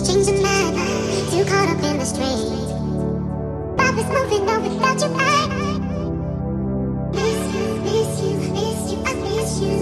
It's changing my mind. Too caught up in the street. Bob is moving on without you. I miss you, miss you, miss you, I miss you.